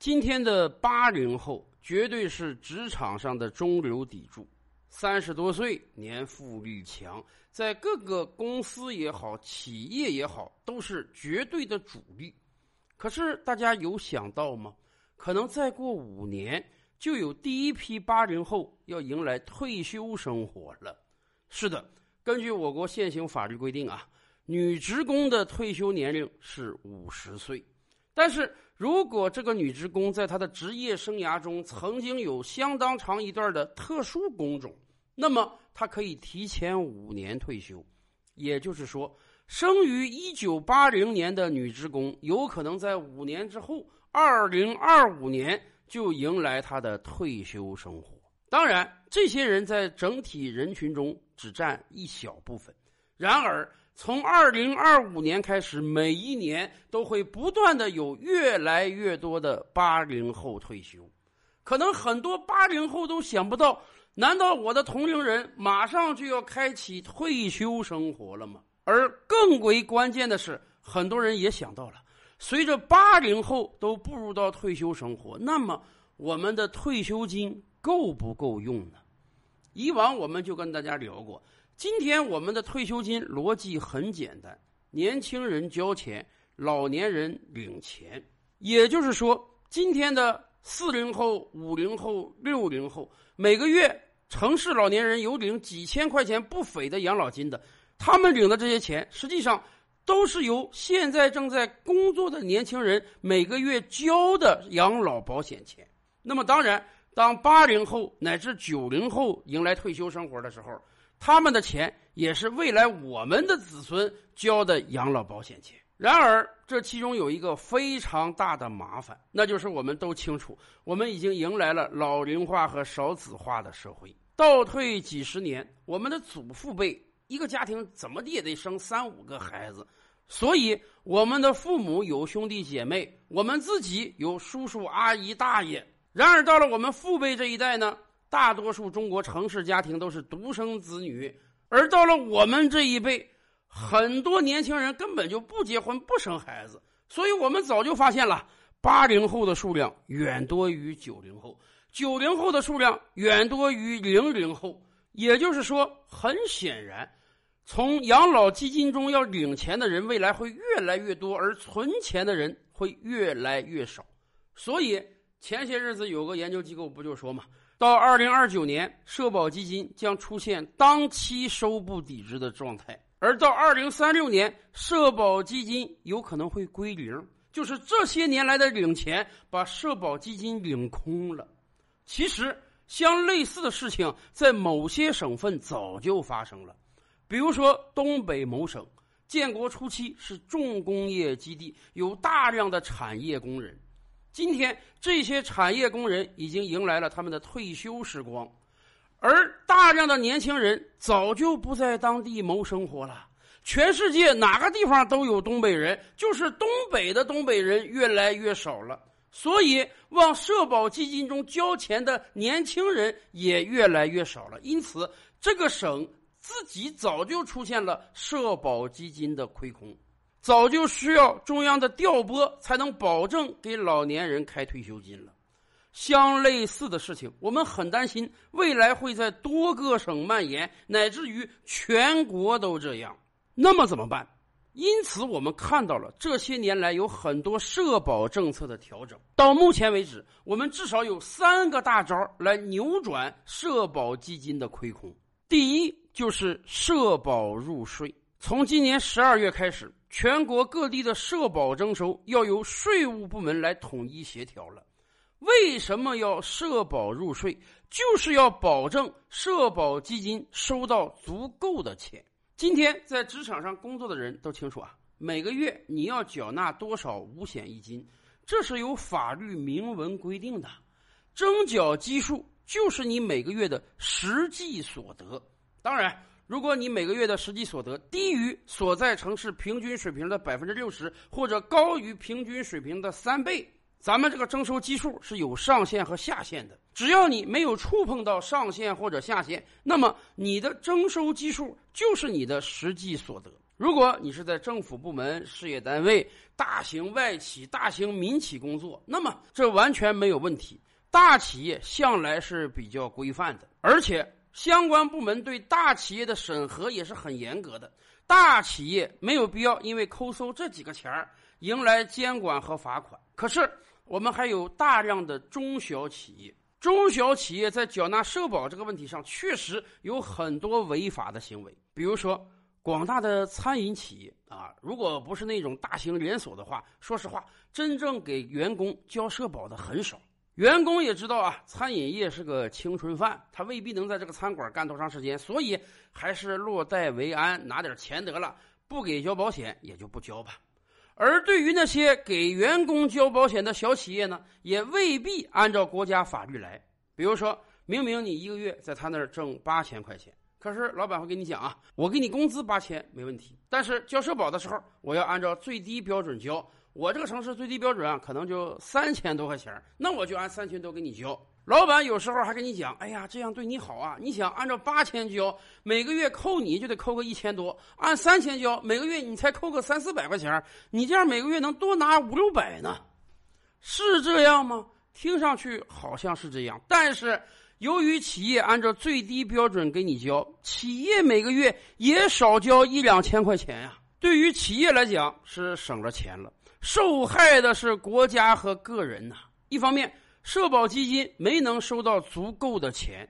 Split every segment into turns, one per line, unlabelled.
今天的八零后绝对是职场上的中流砥柱，三十多岁，年富力强，在各个公司也好，企业也好，都是绝对的主力。可是大家有想到吗？可能再过五年，就有第一批八零后要迎来退休生活了。是的，根据我国现行法律规定啊，女职工的退休年龄是五十岁。但是如果这个女职工在她的职业生涯中曾经有相当长一段的特殊工种，那么她可以提前五年退休。也就是说，生于一九八零年的女职工有可能在五年之后。二零二五年就迎来她的退休生活。当然，这些人在整体人群中只占一小部分。然而，从二零二五年开始，每一年都会不断的有越来越多的八零后退休。可能很多八零后都想不到，难道我的同龄人马上就要开启退休生活了吗？而更为关键的是，很多人也想到了。随着八零后都步入到退休生活，那么我们的退休金够不够用呢？以往我们就跟大家聊过，今天我们的退休金逻辑很简单：年轻人交钱，老年人领钱。也就是说，今天的四零后、五零后、六零后，每个月城市老年人有领几千块钱不菲的养老金的，他们领的这些钱，实际上。都是由现在正在工作的年轻人每个月交的养老保险钱。那么，当然，当八零后乃至九零后迎来退休生活的时候，他们的钱也是未来我们的子孙交的养老保险钱。然而，这其中有一个非常大的麻烦，那就是我们都清楚，我们已经迎来了老龄化和少子化的社会。倒退几十年，我们的祖父辈一个家庭怎么的也得生三五个孩子。所以，我们的父母有兄弟姐妹，我们自己有叔叔阿姨大爷。然而，到了我们父辈这一代呢，大多数中国城市家庭都是独生子女，而到了我们这一辈，很多年轻人根本就不结婚、不生孩子。所以，我们早就发现了，八零后的数量远多于九零后，九零后的数量远多于零零后。也就是说，很显然。从养老基金中要领钱的人，未来会越来越多，而存钱的人会越来越少。所以前些日子有个研究机构不就说嘛，到二零二九年，社保基金将出现当期收不抵支的状态，而到二零三六年，社保基金有可能会归零，就是这些年来的领钱把社保基金领空了。其实，相类似的事情在某些省份早就发生了。比如说，东北某省建国初期是重工业基地，有大量的产业工人。今天，这些产业工人已经迎来了他们的退休时光，而大量的年轻人早就不在当地谋生活了。全世界哪个地方都有东北人，就是东北的东北人越来越少了，所以往社保基金中交钱的年轻人也越来越少了。因此，这个省。自己早就出现了社保基金的亏空，早就需要中央的调拨才能保证给老年人开退休金了。相类似的事情，我们很担心未来会在多个省蔓延，乃至于全国都这样。那么怎么办？因此，我们看到了这些年来有很多社保政策的调整。到目前为止，我们至少有三个大招来扭转社保基金的亏空。第一。就是社保入税，从今年十二月开始，全国各地的社保征收要由税务部门来统一协调了。为什么要社保入税？就是要保证社保基金收到足够的钱。今天在职场上工作的人都清楚啊，每个月你要缴纳多少五险一金，这是有法律明文规定的。征缴基数就是你每个月的实际所得。当然，如果你每个月的实际所得低于所在城市平均水平的百分之六十，或者高于平均水平的三倍，咱们这个征收基数是有上限和下限的。只要你没有触碰到上限或者下限，那么你的征收基数就是你的实际所得。如果你是在政府部门、事业单位、大型外企、大型民企工作，那么这完全没有问题。大企业向来是比较规范的，而且相关部门对大企业的审核也是很严格的。大企业没有必要因为抠搜这几个钱儿迎来监管和罚款。可是我们还有大量的中小企业。中小企业在缴纳社保这个问题上，确实有很多违法的行为。比如说，广大的餐饮企业啊，如果不是那种大型连锁的话，说实话，真正给员工交社保的很少。员工也知道啊，餐饮业是个青春饭，他未必能在这个餐馆干多长时间，所以还是落袋为安，拿点钱得了，不给交保险也就不交吧。而对于那些给员工交保险的小企业呢，也未必按照国家法律来。比如说明明你一个月在他那儿挣八千块钱，可是老板会跟你讲啊，我给你工资八千没问题，但是交社保的时候，我要按照最低标准交。我这个城市最低标准啊，可能就三千多块钱，那我就按三千多给你交。老板有时候还跟你讲，哎呀，这样对你好啊！你想按照八千交，每个月扣你就得扣个一千多；按三千交，每个月你才扣个三四百块钱，你这样每个月能多拿五六百呢？是这样吗？听上去好像是这样，但是由于企业按照最低标准给你交，企业每个月也少交一两千块钱呀。对于企业来讲是省了钱了，受害的是国家和个人呐。一方面。社保基金没能收到足够的钱，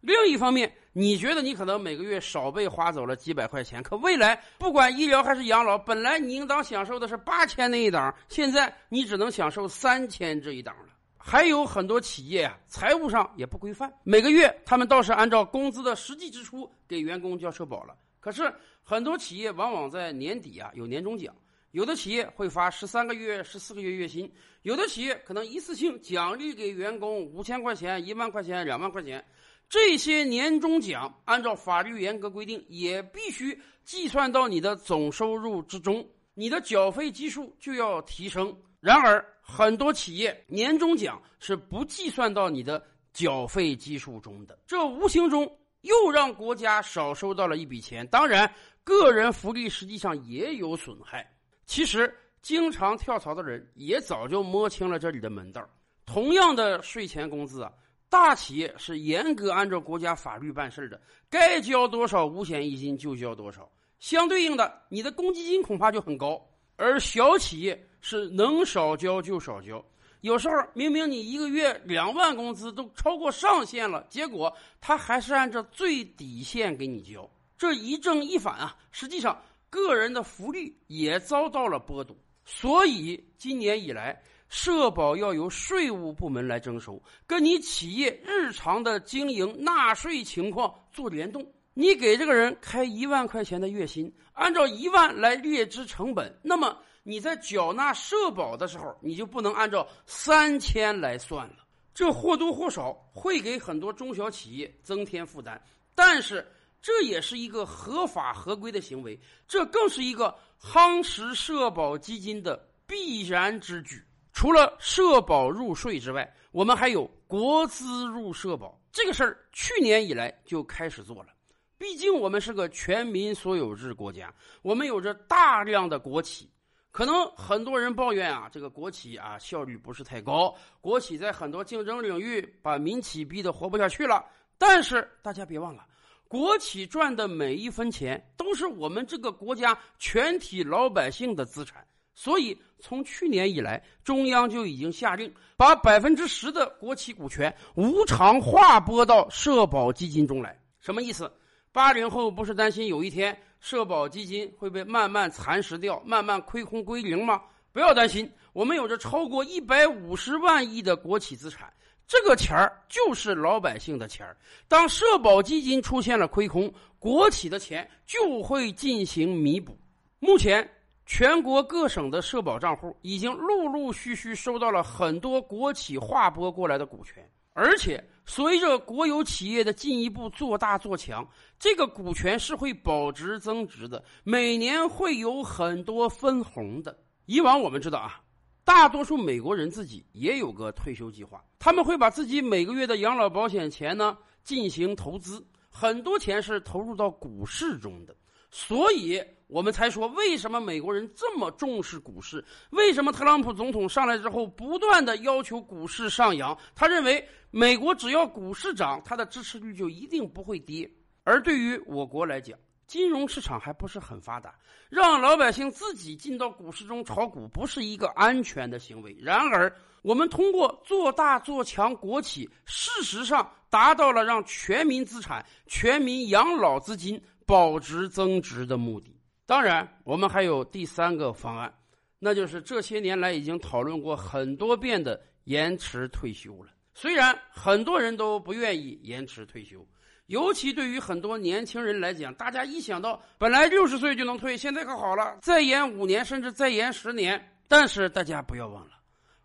另一方面，你觉得你可能每个月少被花走了几百块钱，可未来不管医疗还是养老，本来你应当享受的是八千那一档，现在你只能享受三千这一档了。还有很多企业啊，财务上也不规范，每个月他们倒是按照工资的实际支出给员工交社保了，可是很多企业往往在年底啊有年终奖。有的企业会发十三个月、十四个月月薪，有的企业可能一次性奖励给员工五千块钱、一万块钱、两万块钱。这些年终奖按照法律严格规定，也必须计算到你的总收入之中，你的缴费基数就要提升。然而，很多企业年终奖是不计算到你的缴费基数中的，这无形中又让国家少收到了一笔钱。当然，个人福利实际上也有损害。其实，经常跳槽的人也早就摸清了这里的门道。同样的税前工资啊，大企业是严格按照国家法律办事的，该交多少五险一金就交多少。相对应的，你的公积金恐怕就很高。而小企业是能少交就少交，有时候明明你一个月两万工资都超过上限了，结果他还是按照最底线给你交。这一正一反啊，实际上。个人的福利也遭到了剥夺，所以今年以来，社保要由税务部门来征收，跟你企业日常的经营纳税情况做联动。你给这个人开一万块钱的月薪，按照一万来列支成本，那么你在缴纳社保的时候，你就不能按照三千来算了。这或多或少会给很多中小企业增添负担，但是。这也是一个合法合规的行为，这更是一个夯实社保基金的必然之举。除了社保入税之外，我们还有国资入社保这个事儿，去年以来就开始做了。毕竟我们是个全民所有制国家，我们有着大量的国企。可能很多人抱怨啊，这个国企啊效率不是太高，国企在很多竞争领域把民企逼得活不下去了。但是大家别忘了。国企赚的每一分钱都是我们这个国家全体老百姓的资产，所以从去年以来，中央就已经下令把百分之十的国企股权无偿划拨到社保基金中来。什么意思？八零后不是担心有一天社保基金会被慢慢蚕食掉、慢慢亏空归零吗？不要担心，我们有着超过一百五十万亿的国企资产。这个钱儿就是老百姓的钱儿。当社保基金出现了亏空，国企的钱就会进行弥补。目前，全国各省的社保账户已经陆陆续续收到了很多国企划拨过来的股权，而且随着国有企业的进一步做大做强，这个股权是会保值增值的，每年会有很多分红的。以往我们知道啊。大多数美国人自己也有个退休计划，他们会把自己每个月的养老保险钱呢进行投资，很多钱是投入到股市中的。所以我们才说，为什么美国人这么重视股市？为什么特朗普总统上来之后不断的要求股市上扬？他认为美国只要股市涨，他的支持率就一定不会跌。而对于我国来讲，金融市场还不是很发达，让老百姓自己进到股市中炒股不是一个安全的行为。然而，我们通过做大做强国企，事实上达到了让全民资产、全民养老资金保值增值的目的。当然，我们还有第三个方案，那就是这些年来已经讨论过很多遍的延迟退休了。虽然很多人都不愿意延迟退休。尤其对于很多年轻人来讲，大家一想到本来六十岁就能退，现在可好了，再延五年，甚至再延十年。但是大家不要忘了，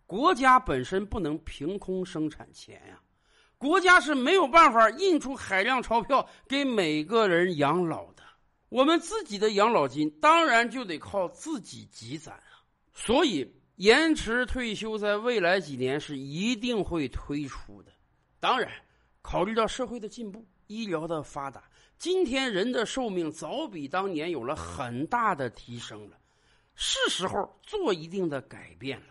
国家本身不能凭空生产钱呀，国家是没有办法印出海量钞票给每个人养老的。我们自己的养老金当然就得靠自己积攒啊。所以，延迟退休在未来几年是一定会推出的。当然，考虑到社会的进步。医疗的发达，今天人的寿命早比当年有了很大的提升了，是时候做一定的改变了。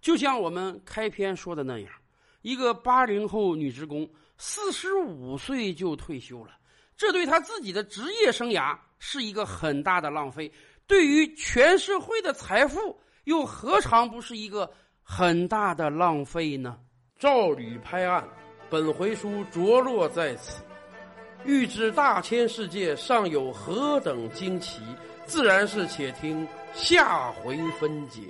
就像我们开篇说的那样，一个八零后女职工四十五岁就退休了，这对她自己的职业生涯是一个很大的浪费，对于全社会的财富又何尝不是一个很大的浪费呢？
照吕拍案，本回书着落在此。欲知大千世界尚有何等惊奇，自然是且听下回分解。